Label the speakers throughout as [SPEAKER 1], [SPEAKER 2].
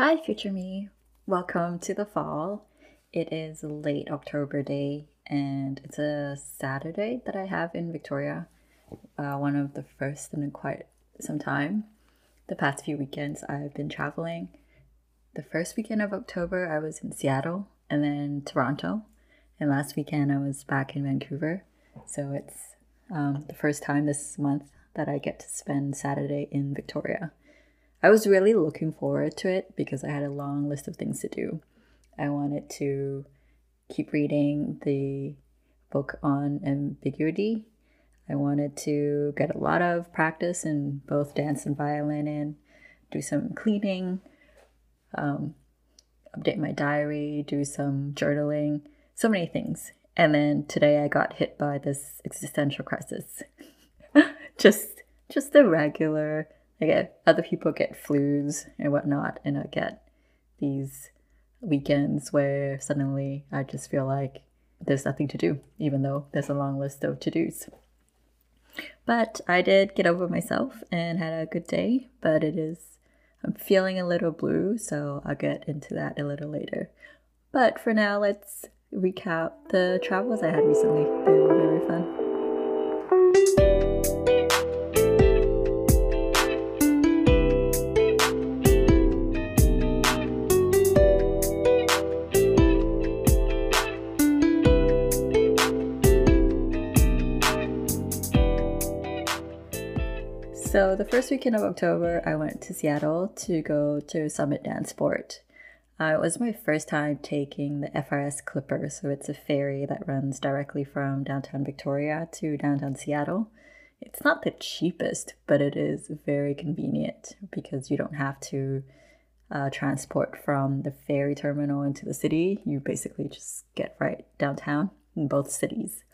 [SPEAKER 1] Hi, future me. Welcome to the fall. It is late October day, and it's a Saturday that I have in Victoria. Uh, one of the first in quite some time. The past few weekends, I've been traveling. The first weekend of October, I was in Seattle and then Toronto. And last weekend, I was back in Vancouver. So it's um, the first time this month that I get to spend Saturday in Victoria. I was really looking forward to it because I had a long list of things to do. I wanted to keep reading the book on ambiguity. I wanted to get a lot of practice in both dance and violin and do some cleaning, um, update my diary, do some journaling, so many things. And then today I got hit by this existential crisis. just just the regular I get other people get flus and whatnot, and I get these weekends where suddenly I just feel like there's nothing to do, even though there's a long list of to dos. But I did get over myself and had a good day, but it is, I'm feeling a little blue, so I'll get into that a little later. But for now, let's recap the travels I had recently. First weekend of October, I went to Seattle to go to Summit DanceSport. Uh, it was my first time taking the FRS Clipper, so it's a ferry that runs directly from downtown Victoria to downtown Seattle. It's not the cheapest, but it is very convenient because you don't have to uh, transport from the ferry terminal into the city. You basically just get right downtown in both cities.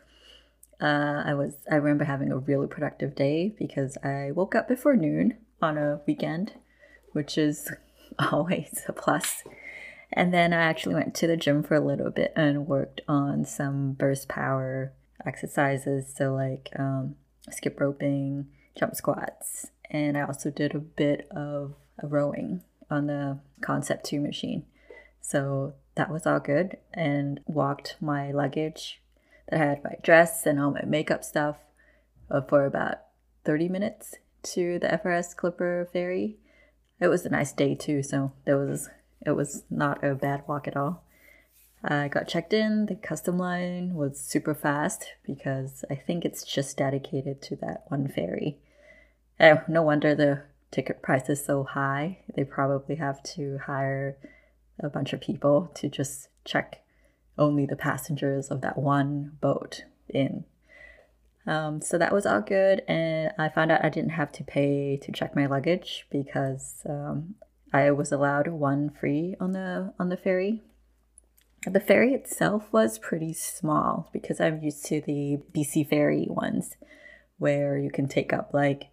[SPEAKER 1] Uh, I was I remember having a really productive day because I woke up before noon on a weekend, which is always a plus. And then I actually went to the gym for a little bit and worked on some burst power exercises, so like um, skip roping, jump squats, and I also did a bit of rowing on the Concept 2 machine. So that was all good and walked my luggage that I had my dress and all my makeup stuff uh, for about 30 minutes to the FRS Clipper ferry. It was a nice day too, so there was it was not a bad walk at all. I got checked in. The custom line was super fast because I think it's just dedicated to that one ferry. Oh, no wonder the ticket price is so high. They probably have to hire a bunch of people to just check only the passengers of that one boat in. Um, so that was all good, and I found out I didn't have to pay to check my luggage because um, I was allowed one free on the on the ferry. The ferry itself was pretty small because I'm used to the BC ferry ones, where you can take up like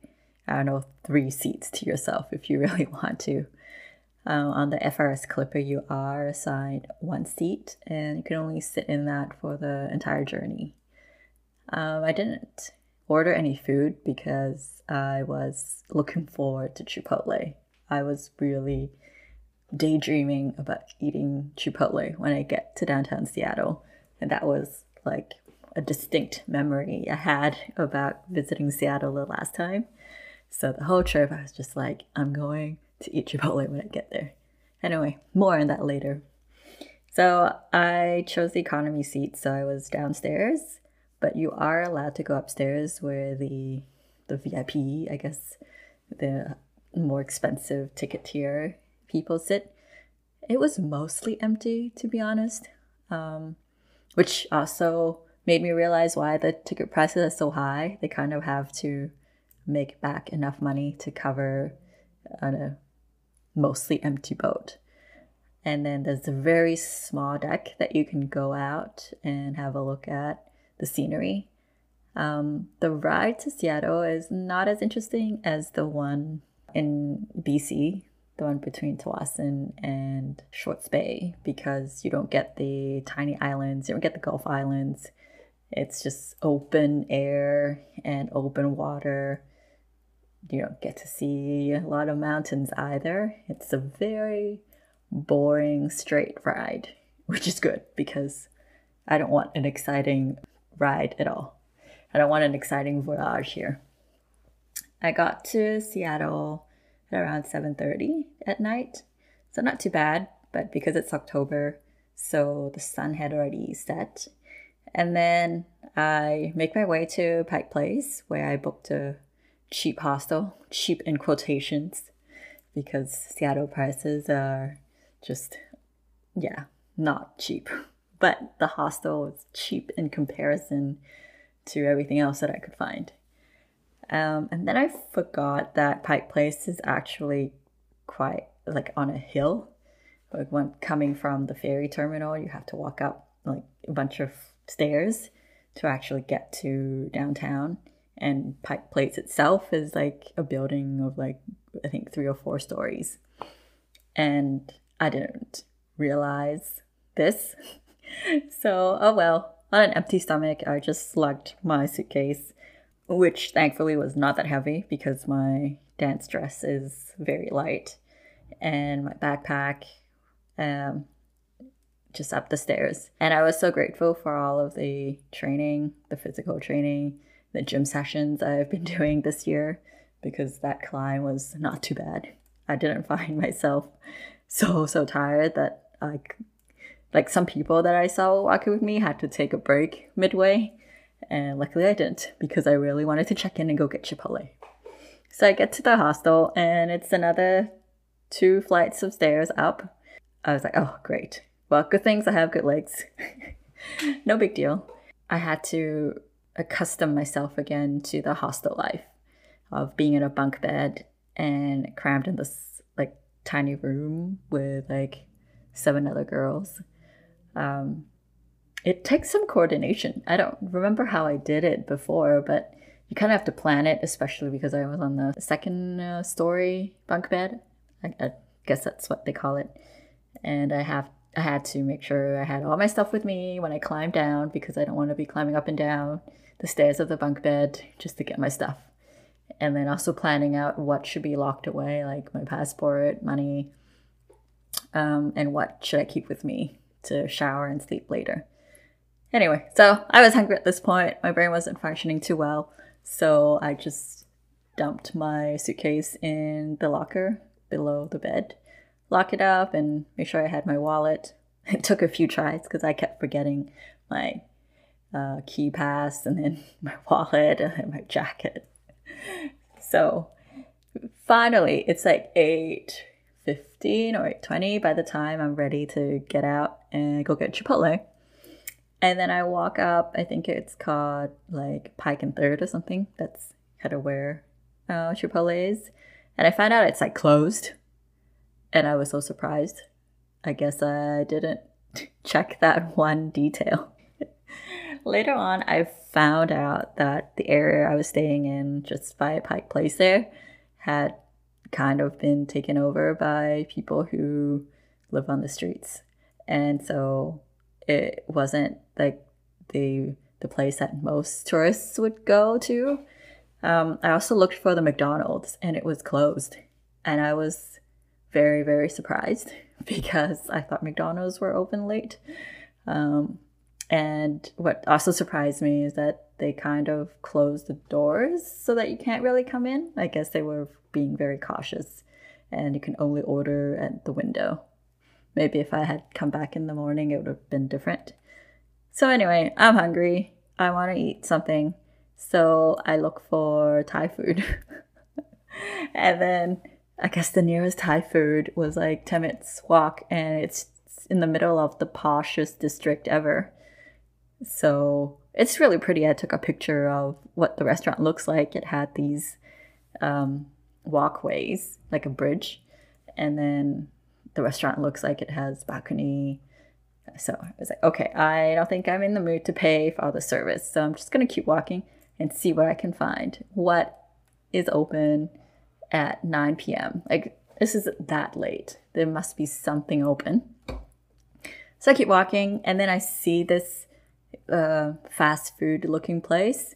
[SPEAKER 1] I don't know three seats to yourself if you really want to. Um, on the FRS Clipper, you are assigned one seat and you can only sit in that for the entire journey. Um, I didn't order any food because I was looking forward to Chipotle. I was really daydreaming about eating Chipotle when I get to downtown Seattle. And that was like a distinct memory I had about visiting Seattle the last time. So the whole trip, I was just like, I'm going to eat Chipotle when I get there. Anyway, more on that later. So I chose the economy seat, so I was downstairs, but you are allowed to go upstairs where the the VIP, I guess, the more expensive ticket tier people sit. It was mostly empty, to be honest, um, which also made me realize why the ticket prices are so high. They kind of have to make back enough money to cover on a mostly empty boat. And then there's a very small deck that you can go out and have a look at the scenery. Um, the ride to Seattle is not as interesting as the one in BC, the one between Tsawwassen and Swartz Bay, because you don't get the tiny islands, you don't get the Gulf Islands. It's just open air and open water you don't get to see a lot of mountains either. It's a very boring straight ride, which is good because I don't want an exciting ride at all. I don't want an exciting voyage here. I got to Seattle at around 7:30 at night. So not too bad, but because it's October, so the sun had already set. And then I make my way to Pike Place where I booked a cheap hostel, cheap in quotations, because Seattle prices are just yeah, not cheap. But the hostel was cheap in comparison to everything else that I could find. Um, and then I forgot that Pike Place is actually quite like on a hill. Like when coming from the ferry terminal, you have to walk up like a bunch of stairs to actually get to downtown. And Pike Place itself is like a building of like I think three or four stories. And I didn't realize this. so, oh well, on an empty stomach, I just slugged my suitcase, which thankfully was not that heavy because my dance dress is very light, and my backpack um, just up the stairs. And I was so grateful for all of the training, the physical training, the gym sessions I've been doing this year because that climb was not too bad. I didn't find myself so, so tired that I like some people that I saw walking with me had to take a break midway, and luckily I didn't because I really wanted to check in and go get Chipotle. So I get to the hostel, and it's another two flights of stairs up. I was like, oh, great. Well, good things I have good legs. no big deal. I had to accustom myself again to the hostel life of being in a bunk bed and crammed in this like tiny room with like seven other girls um, it takes some coordination. I don't remember how I did it before, but you kind of have to plan it, especially because I was on the second uh, story bunk bed. I, I, guess that's what they call it. And I have I had to make sure I had all my stuff with me when I climbed down because I don't want to be climbing up and down the stairs of the bunk bed just to get my stuff. And then also planning out what should be locked away, like my passport, money, um, and what should I keep with me to shower and sleep later. Anyway, so I was hungry at this point. My brain wasn't functioning too well. So I just dumped my suitcase in the locker below the bed, lock it up, and make sure I had my wallet. It took a few tries because I kept forgetting my uh, key pass and then my wallet and my jacket. So finally, it's like 8 15 or 20 by the time I'm ready to get out and go get Chipotle. And then I walk up, I think it's called like Pike and Third or something. That's kind of where uh, Chipotle is. And I find out it's like closed. And I was so surprised. I guess I didn't check that one detail. Later on, I found out that the area I was staying in, just by Pike Place there, had kind of been taken over by people who live on the streets. And so it wasn't like the the place that most tourists would go to. Um, I also looked for the McDonald's and it was closed. And I was very, very surprised because I thought McDonald's were open late. Um, and what also surprised me is that they kind of closed the doors so that you can't really come in. I guess they were being very cautious and you can only order at the window. Maybe if I had come back in the morning, it would have been different. So, anyway, I'm hungry. I want to eat something. So, I look for Thai food. and then I guess the nearest Thai food was like 10 minutes walk, and it's in the middle of the poshest district ever. So, it's really pretty. I took a picture of what the restaurant looks like. It had these um, walkways, like a bridge, and then the restaurant looks like it has balcony. So I was like, okay, I don't think I'm in the mood to pay for all the service. So I'm just gonna keep walking and see what I can find. What is open at 9 p.m. Like this is that late. There must be something open. So I keep walking, and then I see this uh, fast food looking place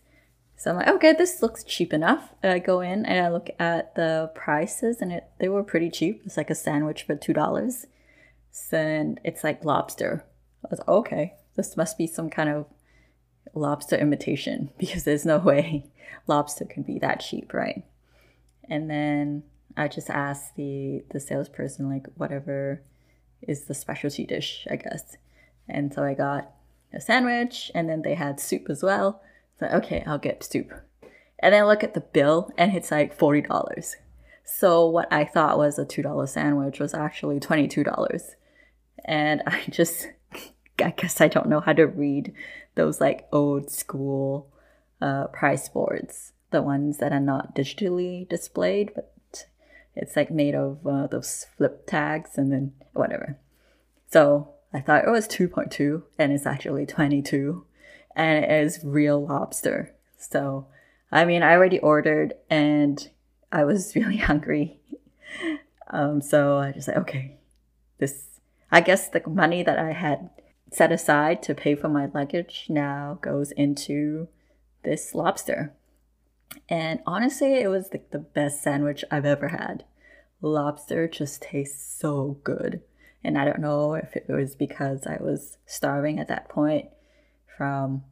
[SPEAKER 1] so I'm like, okay, this looks cheap enough. I go in and I look at the prices, and it they were pretty cheap. It's like a sandwich for two dollars. and it's like lobster. I was like, okay, this must be some kind of lobster imitation because there's no way lobster can be that cheap, right? And then I just asked the the salesperson like whatever is the specialty dish, I guess. And so I got a sandwich and then they had soup as well. So okay, I'll get soup. And then I look at the bill and it's like $40. So what I thought was a $2 sandwich was actually $22. And I just I guess I don't know how to read those like old school uh, price boards, the ones that are not digitally displayed, but it's like made of uh, those flip tags and then whatever. So I thought it was 2.2 and it's actually 22 and it is real lobster. So, I mean, I already ordered and I was really hungry. um, so I just like, okay, this, I guess the money that I had set aside to pay for my luggage now goes into this lobster. And honestly, it was the, the best sandwich I've ever had. Lobster just tastes so good. And I don't know if it was because I was starving at that point from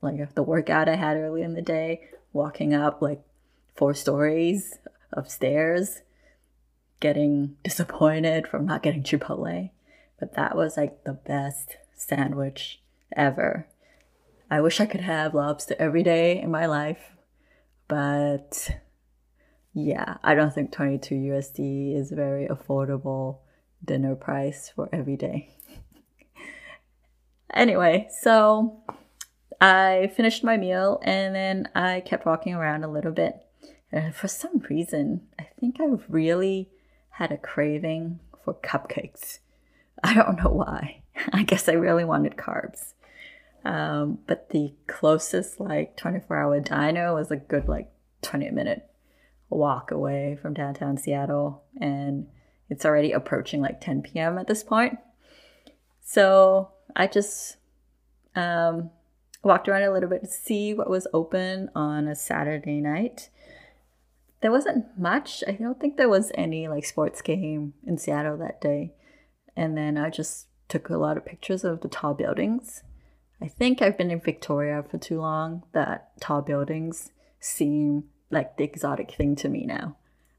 [SPEAKER 1] like the workout I had early in the day, walking up like four stories of stairs, getting disappointed from not getting Chipotle. But that was like the best sandwich ever. I wish I could have lobster every day in my life, but yeah, I don't think 22 USD is a very affordable dinner price for every day. anyway, so I finished my meal and then I kept walking around a little bit. And for some reason, I think I really had a craving for cupcakes. I don't know why. I guess I really wanted carbs. Um, but the closest like 24 hour diner was a good like 20 minute walk away from downtown Seattle. And it's already approaching like 10 p.m. at this point. So I just um, walked around a little bit to see what was open on a Saturday night. There wasn't much. I don't think there was any like sports game in Seattle that day. And then I just took a lot of pictures of the tall buildings. I think I've been in Victoria for too long that tall buildings seem like the exotic thing to me now.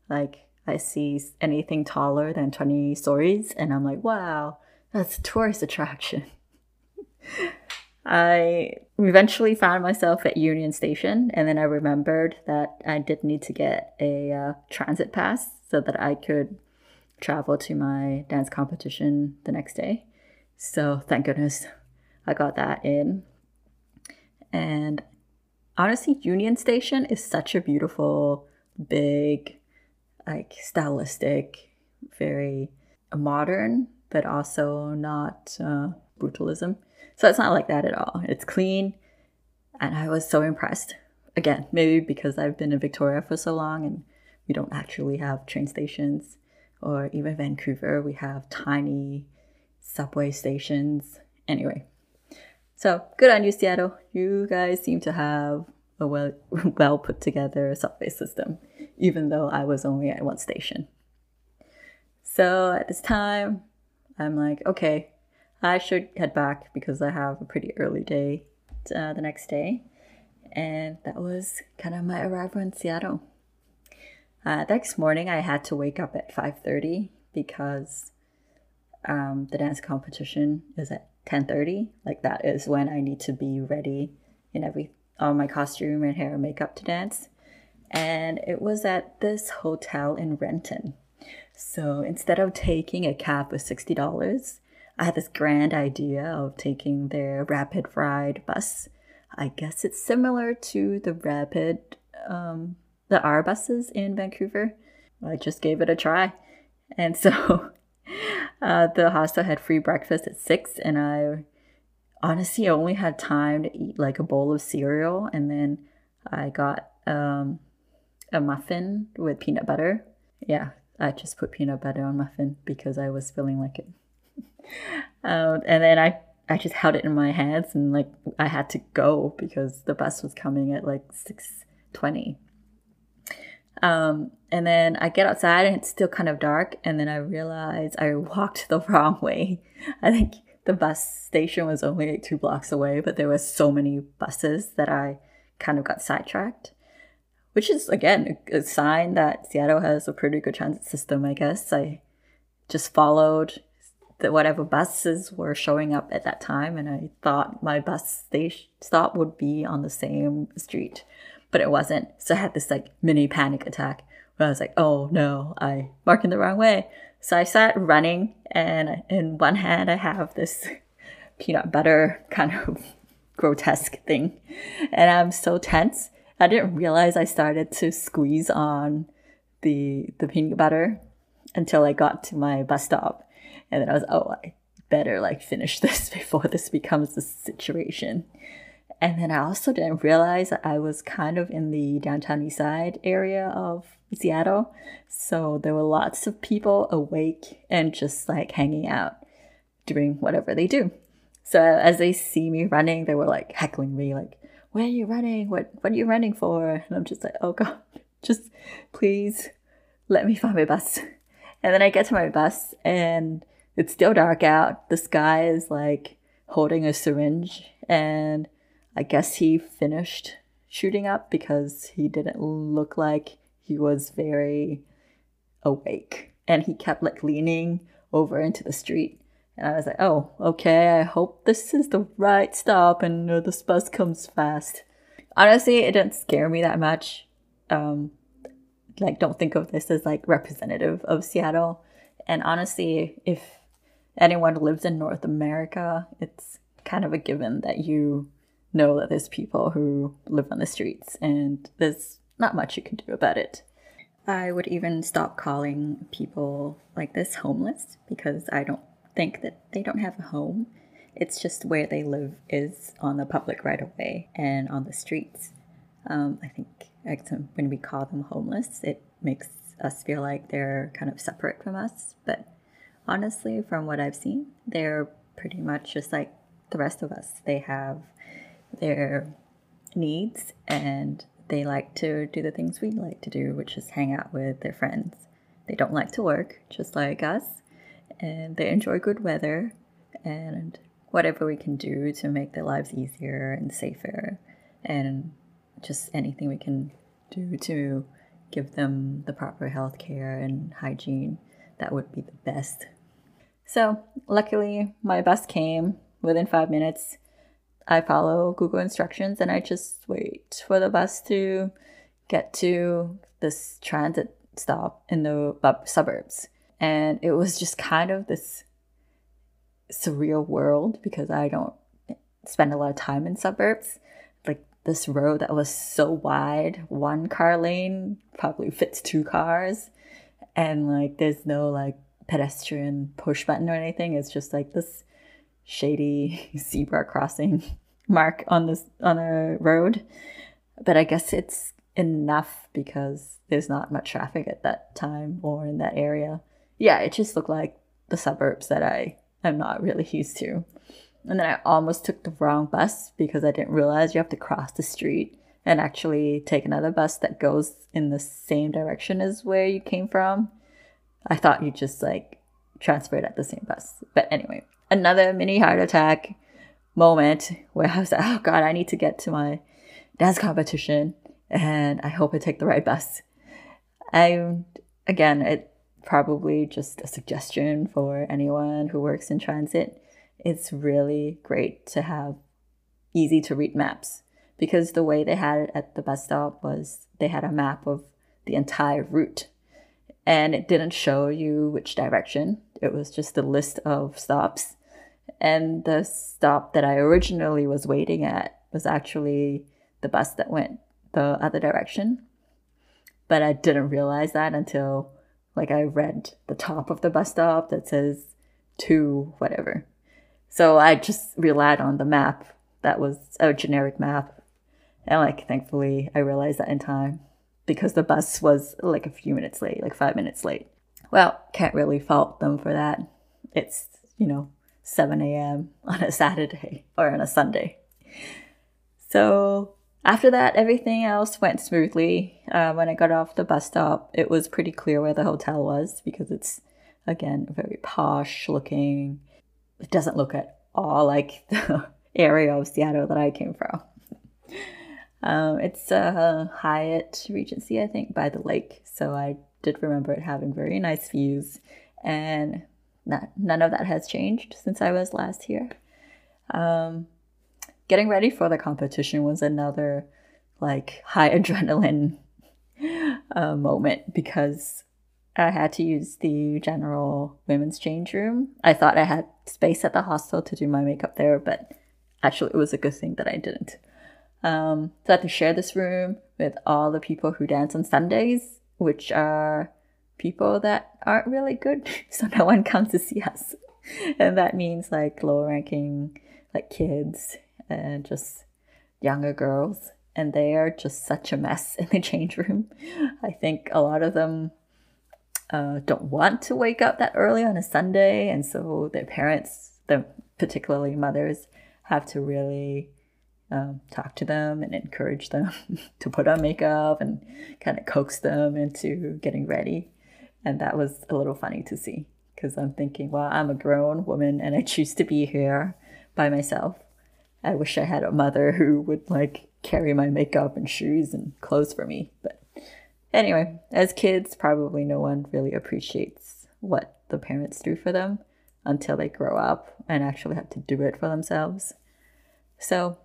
[SPEAKER 1] Like I see anything taller than 20 stories and I'm like, wow, that's a tourist attraction. I eventually found myself at Union Station and then I remembered that I did need to get a uh, transit pass so that I could travel to my dance competition the next day. So thank goodness I got that in. And honestly, Union Station is such a beautiful, big, like stylistic, very modern, but also not uh, brutalism. So it's not like that at all. It's clean, and I was so impressed. Again, maybe because I've been in Victoria for so long and we don't actually have train stations, or even Vancouver, we have tiny subway stations. Anyway, so good on you, Seattle. You guys seem to have a well well put together subway system, even though I was only at one station. So at this time, I'm like, okay, I should head back because I have a pretty early day uh, the next day. And that was kind of my arrival in Seattle. Uh, next morning, I had to wake up at 5.30 because um, the dance competition is at 10.30 like that is when i need to be ready in every all my costume and hair and makeup to dance. And it was at this hotel in renton. So instead of taking a cab for $60 i had this grand idea of taking their rapid ride bus. I guess it's similar to the rapid um, the r buses in vancouver. I just gave it a try. And so uh, the hostel had free breakfast at six, and I honestly only had time to eat like a bowl of cereal, and then I got um, a muffin with peanut butter. Yeah, I just put peanut butter on muffin because I was feeling like it. um, and then I I just held it in my hands and like I had to go because the bus was coming at like six twenty. Um, and then I get outside and it's still kind of dark. And then I realize I walked the wrong way. I think the bus station was only like two blocks away, but there were so many buses that I kind of got sidetracked. Which is again a sign that Seattle has a pretty good transit system, I guess. I just followed the whatever buses were showing up at that time, and I thought my bus station stop would be on the same street, but it wasn't. So I had this like mini panic attack where I was like, "Oh no, I marked in the wrong way." So I started running, and in one hand I have this peanut butter kind of grotesque thing, and I'm so tense. I didn't realize I started to squeeze on the the peanut butter until I got to my bus stop and then I was, oh, I better like finish this before this becomes a situation. And then I also didn't realize I was kind of in the downtown east side area of Seattle. So there were lots of people awake and just like hanging out doing whatever they do. So as they see me running, they were like heckling me, like, where are you running? What what are you running for? And I'm just like, oh god, just please let me find my bus. And then I get to my bus and it's still dark out. This guy is like holding a syringe, and I guess he finished shooting up because he didn't look like he was very awake. And he kept like leaning over into the street. And I was like, oh, okay, I hope this is the right stop and uh, this bus comes fast. Honestly, it didn't scare me that much. Um, like, don't think of this as like representative of Seattle. And honestly, if anyone lives in North America, it's kind of a given that you know that there's people who live on the streets and there's not much you can do about it. I would even stop calling people like this homeless because I don't think that they don't have a home. It's just where they live is on the public right of way and on the streets. Um, I think when we call them homeless, it makes us feel like they're kind of separate from us. But honestly, from what I've seen, they're pretty much just like the rest of us. They have their needs and they like to do the things we like to do, which is hang out with their friends. They don't like to work, just like us, and they enjoy good weather and whatever we can do to make their lives easier and safer, and just anything we can do to give them the proper health care and hygiene that would be the best so, luckily, my bus came within five minutes. I follow Google instructions and I just wait for the bus to get to this transit stop in the suburbs. And it was just kind of this surreal world because I don't spend a lot of time in suburbs. Like this road that was so wide, one car lane probably fits two cars. And like there's no like pedestrian push button or anything. It's just like this shady zebra crossing mark on this on a road. But I guess it's enough because there's not much traffic at that time or in that area. Yeah, it just looked like the suburbs that I am not really used to. And then I almost took the wrong bus because I didn't realize you have to cross the street and actually take another bus that goes in the same direction as where you came from. I thought you just like transferred at the same bus. But anyway, another mini heart attack moment where I was like, oh God, I need to get to my dance competition and I hope I take the right bus. And again, it probably just a suggestion for anyone who works in transit. It's really great to have easy to read maps because the way they had it at the bus stop was they had a map of the entire route and it didn't show you which direction. It was just a list of stops. And the stop that I originally was waiting at was actually the bus that went the other direction. But I didn't realize that until like I read the top of the bus stop that says to whatever. So I just relied on the map that was a generic map. And like thankfully I realized that in time because the bus was like a few minutes late, like five minutes late. Well, can't really fault them for that. It's, you know, 7 a.m. on a Saturday or on a Sunday. So after that, everything else went smoothly. Uh, when I got off the bus stop, it was pretty clear where the hotel was because it's, again, very posh looking. It doesn't look at all like the area of Seattle that I came from. Um, it's a Hyatt Regency, I think, by the lake. So I did remember it having very nice views, and not, none of that has changed since I was last here. Um, getting ready for the competition was another like high adrenaline uh, moment because I had to use the general women's change room. I thought I had space at the hostel to do my makeup there, but actually, it was a good thing that I didn't. Um, so I had to share this room with all the people who dance on Sundays, which are people that aren't really good, so no one comes to see us. And that means like lower ranking, like kids and just younger girls. And they are just such a mess in the change room. I think a lot of them uh, don't want to wake up that early on a Sunday, and so their parents, the particularly mothers, have to really um, talk to them and encourage them to put on makeup and kind of coax them into getting ready. And that was a little funny to see because I'm thinking, well, I'm a grown woman and I choose to be here by myself. I wish I had a mother who would like carry my makeup and shoes and clothes for me. But anyway, as kids, probably no one really appreciates what the parents do for them until they grow up and actually have to do it for themselves. So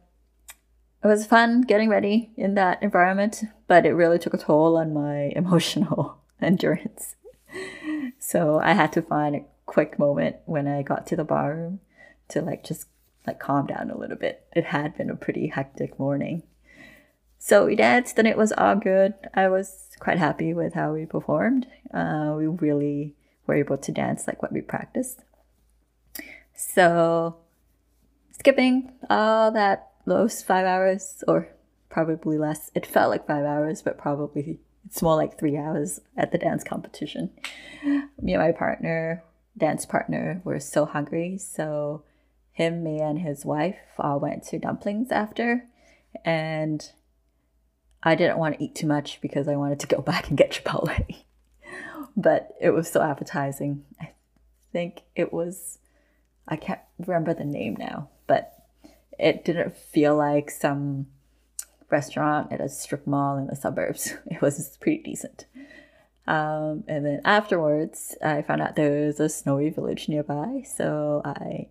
[SPEAKER 1] it was fun getting ready in that environment, but it really took a toll on my emotional endurance. So I had to find a quick moment when I got to the bar room to like just like calm down a little bit. It had been a pretty hectic morning. So we danced and it was all good. I was quite happy with how we performed. Uh, we really were able to dance like what we practiced. So skipping all that those five hours or probably less. It felt like five hours, but probably it's more like three hours at the dance competition. Me and my partner, dance partner, were so hungry, so him, me, and his wife all went to dumplings after, and I didn't want to eat too much because I wanted to go back and get Chipotle. but it was so appetizing. I think it was, I can't remember the name now, but it didn't feel like some restaurant at a strip mall in the suburbs. It was pretty decent. Um, and then afterwards, I found out there was a snowy village nearby, so I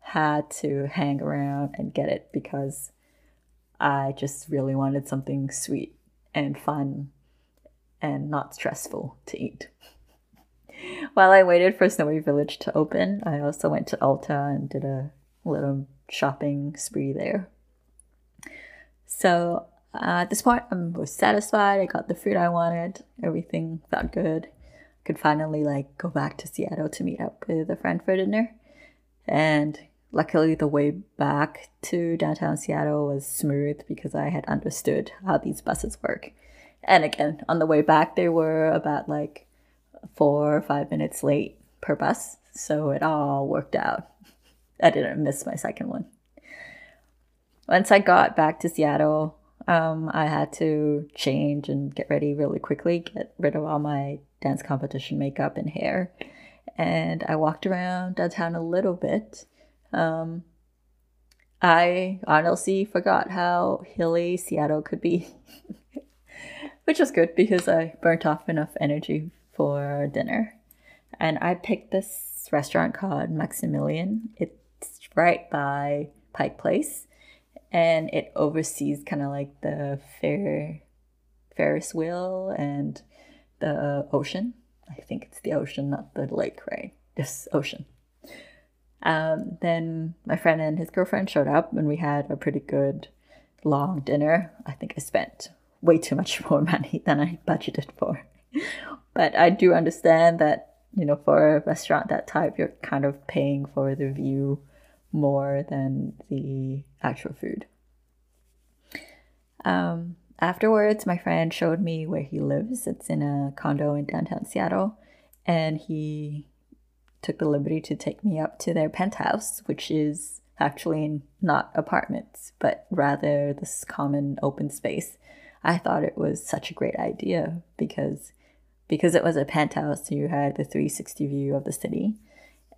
[SPEAKER 1] had to hang around and get it because I just really wanted something sweet and fun and not stressful to eat. While I waited for Snowy Village to open, I also went to Ulta and did a little shopping spree there. So uh, at this point, I'm was satisfied. I got the food I wanted. Everything felt good. Could finally like go back to Seattle to meet up with a friend for dinner. And luckily, the way back to downtown Seattle was smooth because I had understood how these buses work. And again, on the way back, they were about like four or five minutes late per bus. So it all worked out. I didn't miss my second one. Once I got back to Seattle, um, I had to change and get ready really quickly, get rid of all my dance competition makeup and hair. And I walked around downtown a little bit. Um, I honestly forgot how hilly Seattle could be, which was good because I burnt off enough energy for dinner. And I picked this restaurant called Maximilien. It's right by Pike Place, and it oversees kind of like the fair Ferris wheel and the ocean. I think it's the ocean, not the lake, right? This ocean. Um, then my friend and his girlfriend showed up, and we had a pretty good long dinner. I think I spent way too much more money than I budgeted for. but I do understand that, you know, for a restaurant that type, you're kind of paying for the view more than the actual food. Um, afterwards, my friend showed me where he lives. It's in a condo in downtown Seattle, and he took the liberty to take me up to their penthouse, which is actually not apartments, but rather this common open space. I thought it was such a great idea because because it was a penthouse, you had the 360 view of the city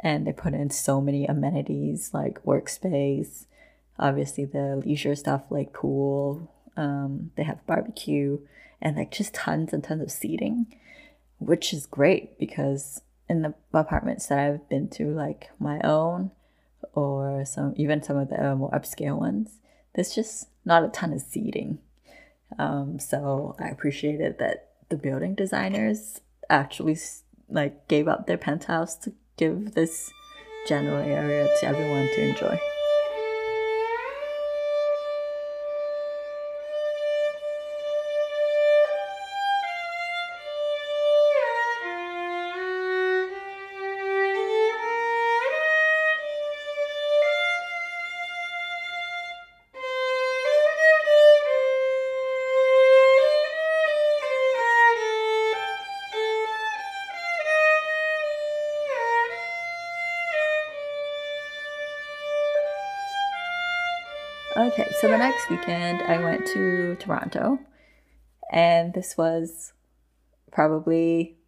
[SPEAKER 1] and they put in so many amenities like workspace, obviously the leisure stuff like pool, um, they have barbecue and like just tons and tons of seating, which is great because in the apartments that I've been to, like my own or some even some of the uh, more upscale ones, there's just not a ton of seating. Um, so I appreciated that the building designers actually like gave up their penthouse to give this general area to everyone to enjoy. Okay, so the next weekend I went to Toronto, and this was probably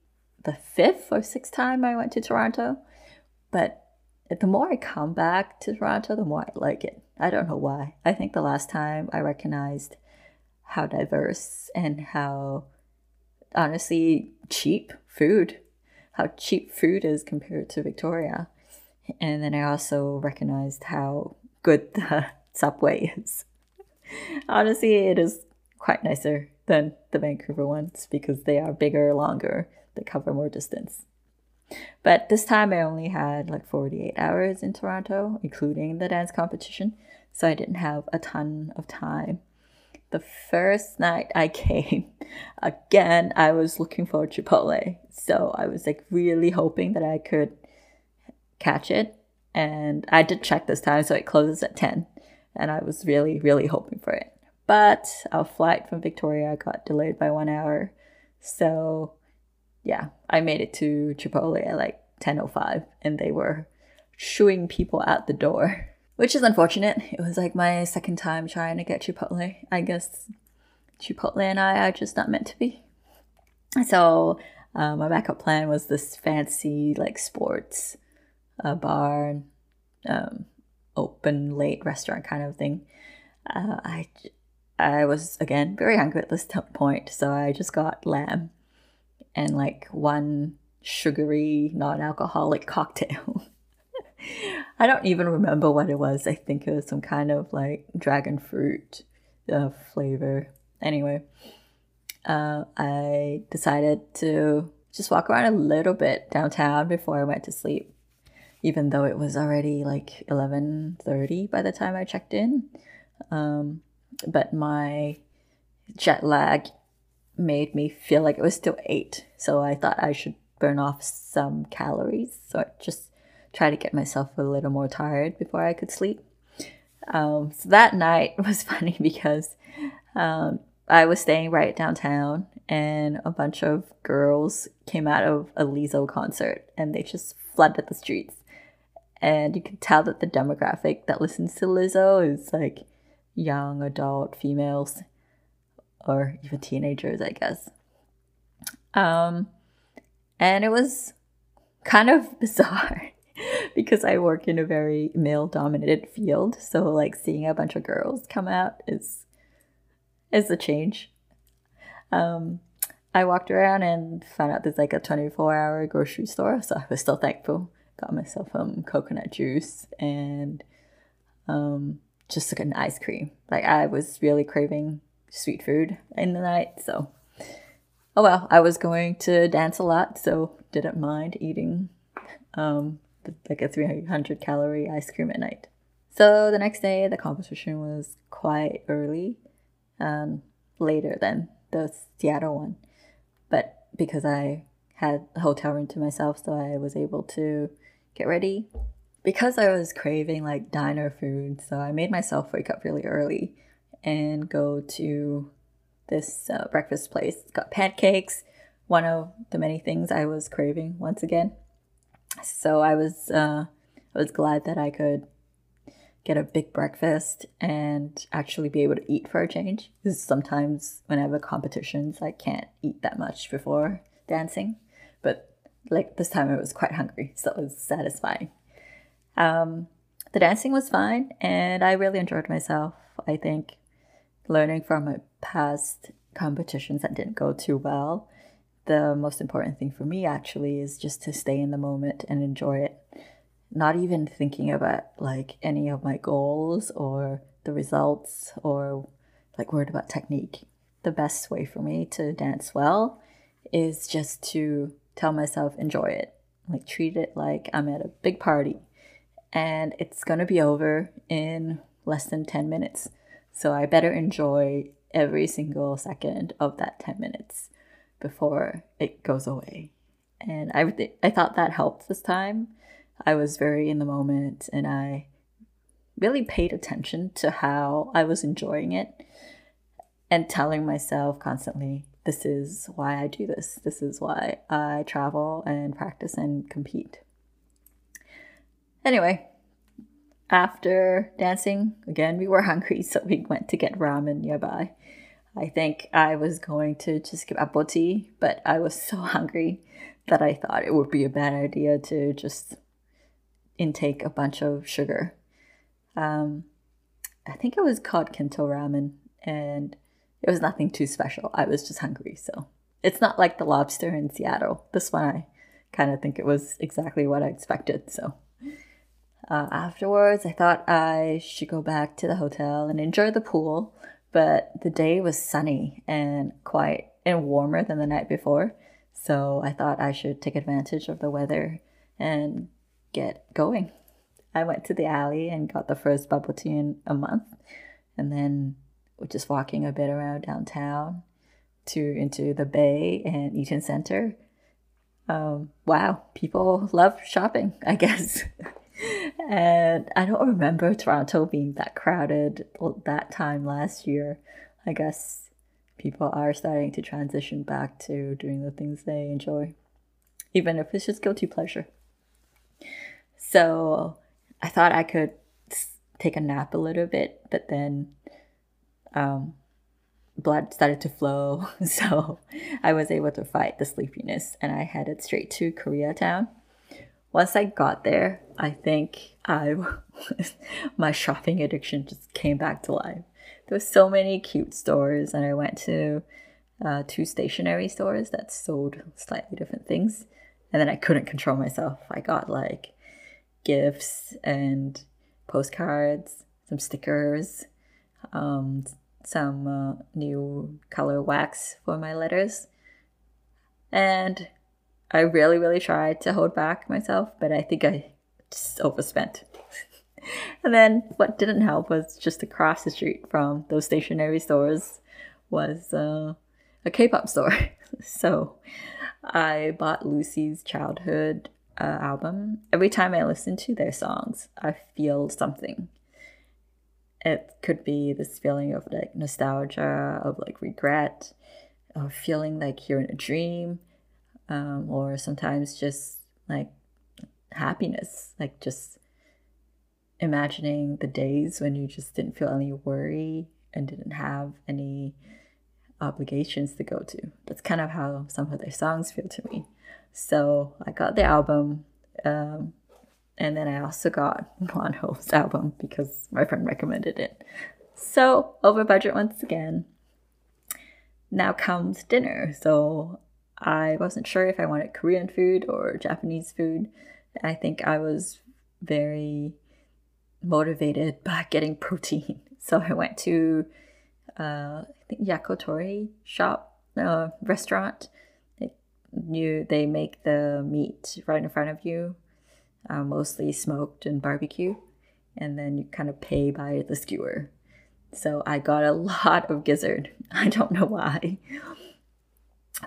[SPEAKER 1] the fifth or sixth time I went to Toronto. But the more I come back to Toronto, the more I like it. I don't know why. I think the last time I recognized how diverse and how honestly cheap food, how cheap food is compared to Victoria. And then I also recognized how good the subway is. Honestly, it is quite nicer than the Vancouver ones because they are bigger, longer, they cover more distance. But this time I only had like 48 hours in Toronto, including the dance competition, so I didn't have a ton of time. The first night I came, again, I was looking for Chipotle. So I was like really hoping that I could catch it. And I did check this time, so it closes at 10 and I was really, really hoping for it. But our flight from Victoria got delayed by one hour. So, yeah, I made it to Chipotle at like 10.05 and they were shooing people out the door, which is unfortunate. It was like my second time trying to get Chipotle. I guess Chipotle and I are just not meant to be. So, uh, my backup plan was this fancy, like, sports uh, bar. Um, open late restaurant kind of thing. Uh, I I was again very hungry at this point, so I just got lamb and like one sugary non-alcoholic cocktail. I don't even remember what it was. I think it was some kind of like dragon fruit uh, flavor. Anyway, uh, I decided to just walk around a little bit downtown before I went to sleep even though it was already like 11.30 by the time i checked in. Um, but my jet lag made me feel like it was still 8 so i thought i should burn off some calories. So i just try to get myself a little more tired before i could sleep. Um, so that night was funny because um, i was staying right downtown and a bunch of girls came out of a Lizzo concert and they just flooded the streets and you can tell that the demographic that listens to Lizzo is like young adult females or even teenagers, I guess. Um, and it was kind of bizarre because I work in a very male dominated field, so like seeing a bunch of girls come out is is a change. Um, I walked around and found out there's like a 24 hour grocery store, so I was still thankful got myself um coconut juice and um just like an ice cream. Like I was really craving sweet food in the night, so oh well, I was going to dance a lot, so didn't mind eating um like a 300 calorie ice cream at night. So the next day, the competition was quite early, um, later than the Seattle one, but because I had a hotel room to myself, so I was able to get ready. Because I was craving like diner food, so I made myself wake up really early and go to this uh, breakfast place. It's got pancakes, one of the many things I was craving once again. So I was uh, I was glad that I could get a big breakfast and actually be able to eat for a change. Because sometimes when I have competitions, I can't eat that much before dancing. But like this time, I was quite hungry, so it was satisfying. Um, the dancing was fine, and I really enjoyed myself. I think learning from my past competitions that didn't go too well, the most important thing for me actually is just to stay in the moment and enjoy it not even thinking about like any of my goals or the results or like worried about technique. The best way for me to dance well is just to tell myself enjoy it. Like treat it like I'm at a big party and it's going to be over in less than 10 minutes. So I better enjoy every single second of that 10 minutes before it goes away. And I, I thought that helped this time I was very in the moment and I really paid attention to how I was enjoying it and telling myself constantly, this is why I do this. This is why I travel and practice and compete. Anyway, after dancing, again, we were hungry, so we went to get ramen nearby. I think I was going to just get a apoti, but I was so hungry that I thought it would be a bad idea to just intake a bunch of sugar. Um, I think it was called Kinton ramen, and it was nothing too special. I was just hungry, so it's not like the lobster in Seattle. This one, I kind of think it was exactly what I expected. So uh, afterwards, I thought I should go back to the hotel and enjoy the pool, but the day was sunny and quite and warmer than the night before. So I thought I should take advantage of the weather and get going. I went to the alley and got the first bubble tea in a month, and then we're just walking a bit around downtown to into the Bay and Eaton Center. Um, wow, people love shopping, I guess. and I don't remember Toronto being that crowded that time last year. I guess people are starting to transition back to doing the things they enjoy, even if it's just guilty pleasure. So I thought I could take a nap a little bit, but then um, blood started to flow. So I was able to fight the sleepiness and I headed straight to Koreatown. Once I got there, I think I my shopping addiction just came back to life. There were so many cute stores, and I went to uh, two stationery stores that sold slightly different things. And then I couldn't control myself. I got like gifts and postcards, some stickers, um, some uh, new color wax for my letters. And I really, really tried to hold back myself, but I think I just overspent. and then what didn't help was just across the street from those stationery stores was uh, a K pop store. so I bought Lucy's childhood uh, album, every time I listen to their songs, I feel something. It could be this feeling of like nostalgia, of like regret, of feeling like you're in a dream, um, or sometimes just like happiness, like just imagining the days when you just didn't feel any worry and didn't have any obligations to go to. That's kind of how some of their songs feel to me. So I got the album. Um, and then I also got Wonho's album because my friend recommended it. So over budget once again. Now comes dinner. So I wasn't sure if I wanted Korean food or Japanese food. I think I was very motivated by getting protein. So I went to uh, I think Yakitori shop uh, restaurant you they make the meat right in front of you, uh, mostly smoked and barbecue, and then you kind of pay by the skewer. So I got a lot of gizzard. I don't know why,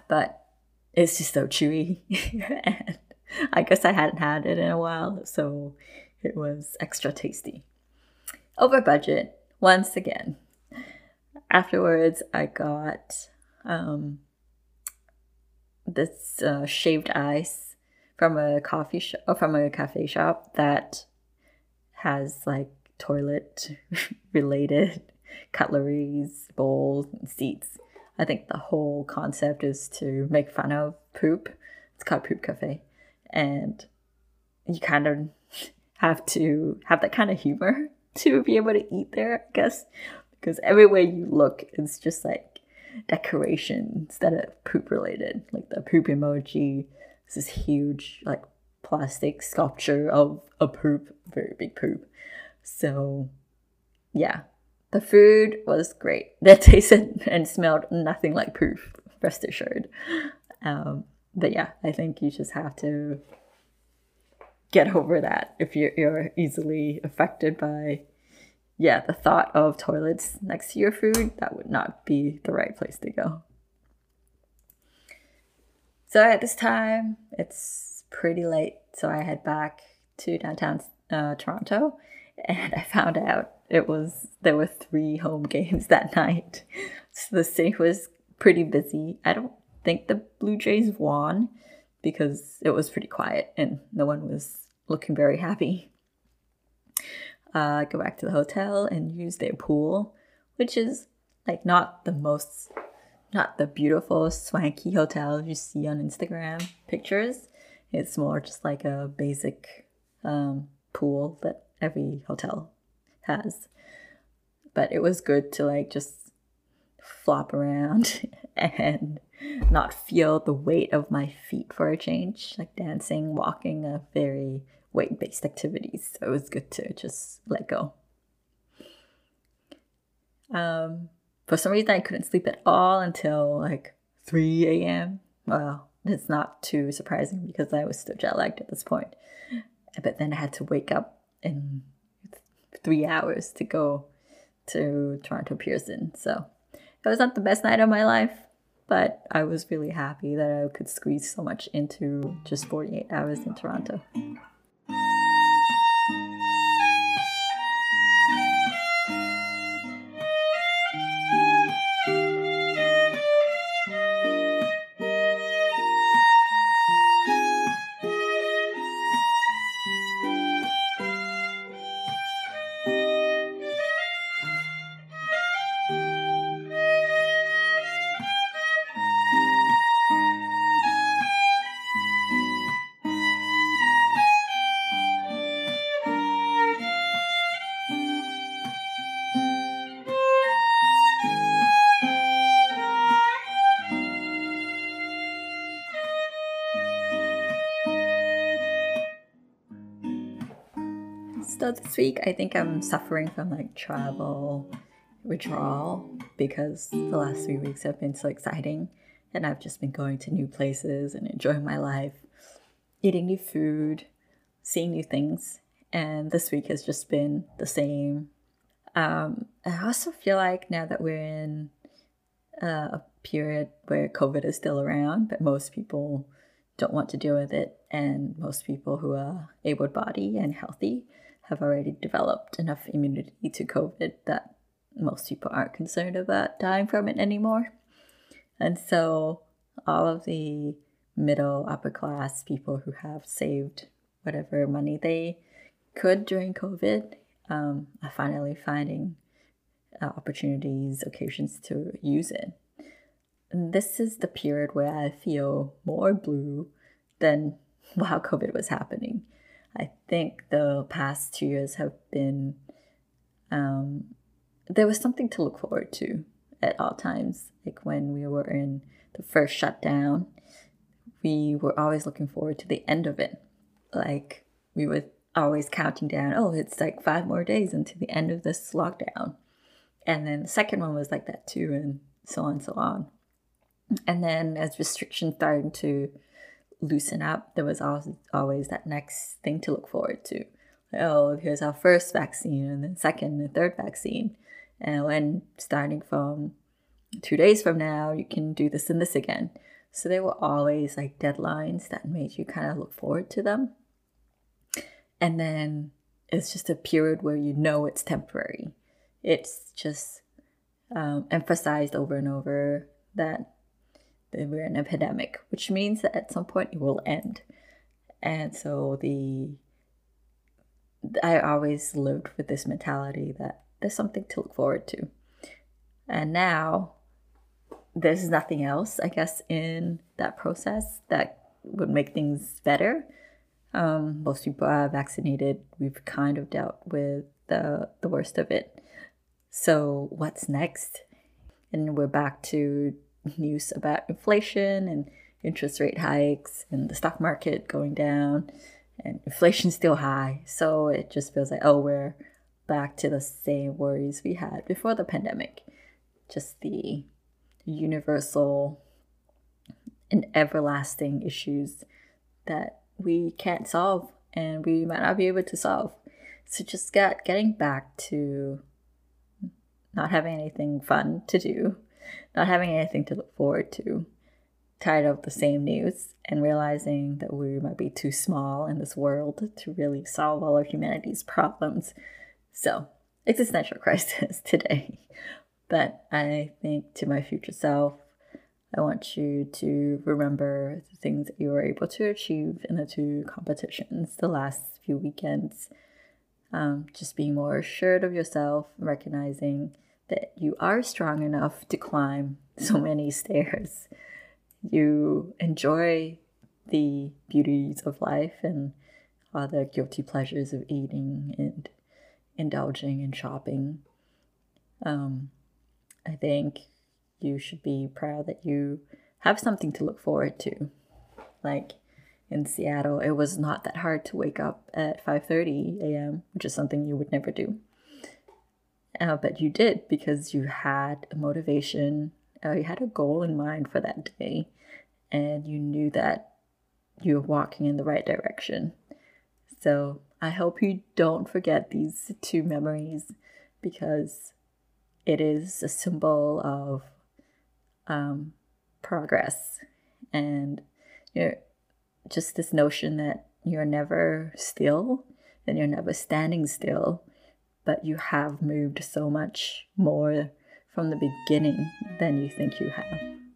[SPEAKER 1] but it's just so chewy, and I guess I hadn't had it in a while, so it was extra tasty. Over budget once again. Afterwards, I got um, this uh, shaved ice from a coffee shop oh, from a cafe shop that has like toilet related cutleries, bowls, and seats. I think the whole concept is to make fun of poop. It's called Poop Cafe. And you kind of have to have that kind of humor to be able to eat there, I guess. Because everywhere you look, it's just like decoration instead of poop related. Like the poop emoji, is this huge, like plastic sculpture of a poop, very big poop. So, yeah, the food was great. That tasted and smelled nothing like poop, rest assured. Um, but yeah, I think you just have to get over that if you're, you're easily affected by yeah the thought of toilets next to your food that would not be the right place to go so at this time it's pretty late. So i head back to downtown uh, toronto and i found out it was there were three home games that night. So the city was pretty busy. I don't think the blue jays won because it was pretty quiet and no one was looking very happy. Uh, go back to the hotel and use their pool, which is like not the most, not the beautiful swanky hotel you see on Instagram pictures. It's more just like a basic um, pool that every hotel has. But it was good to like just flop around and not feel the weight of my feet for a change. Like dancing, walking, a very weight based activities. So it was good to just let go. Um, for some reason, I couldn't sleep at all until like 3 a.m. Well, it's not too surprising because I was still jet lagged at this point. But then I had to wake up in three hours to go to Toronto Pearson. So it was not the best night of my life, but I was really happy that I could squeeze so much into just 48 hours in Toronto. Week, I think I'm suffering from like travel withdrawal because the last three weeks have been so exciting, and I've just been going to new places and enjoying my life, eating new food, seeing new things, and this week has just been the same. Um, I also feel like now that we're in uh, a period where COVID is still around, but most people don't want to deal with it, and most people who are able bodied and healthy have already developed enough immunity to COVID that most people aren't concerned about dying from it anymore. And so all of the middle upper class people who have saved whatever money they could during COVID um, are finally finding uh, opportunities, occasions to use it. And this is the period where I feel more blue than while COVID was happening. I think the past two years have been, um, there was something to look forward to at all times. Like when we were in the first shutdown, we were always looking forward to the end of it. Like we were always counting down, oh, it's like five more days until the end of this lockdown. And then the second one was like that too, and so on and so on. And then as restrictions started to loosen up, there was always, that next thing to look forward to. Oh, here's our first vaccine, and then second and third vaccine. And when starting from two days from now, you can do this and this again. So there were always like deadlines that made you kind of look forward to them. And then it's just a period where you know it's temporary. It's just um, emphasized over and over that we're in an epidemic, which means that at some point it will end. And so the I always lived with this mentality that there's something to look forward to. And now there's nothing else, I guess, in that process that would make things better. Um, most people are vaccinated. We've kind of dealt with the, the worst of it. So, what's next? And we're back to news about inflation and interest rate hikes and the stock market going down and inflation still high. So it just feels like, oh, we're back to the same worries we had before the pandemic. Just the universal and everlasting issues that we can't solve and we might not be able to solve. So just get getting back to not having anything fun to do, not having anything to look forward to, tired of the same news, and realizing that we might be too small in this world to really solve all of humanity's problems. So, existential crisis today. But I think to my future self, I want you to remember the things that you were able to achieve in the two competitions the last few weekends. Um, just being more assured of yourself, recognizing that you are strong enough to climb so many stairs. You enjoy the beauties of life and all the guilty pleasures of eating and indulging and shopping. Um, I think you should be proud that you have something to look forward to. Like in Seattle, it was not that hard to wake up at 5:30 a.m., which is something you would never do. Uh, but you did because you had a motivation, uh, you had a goal in mind for that day, and you knew that you were walking in the right direction. So I hope you don't forget these two memories because it is a symbol of um, progress. And you know, just this notion that you're never still and you're never standing still but you have moved so much more from the beginning than you think you have.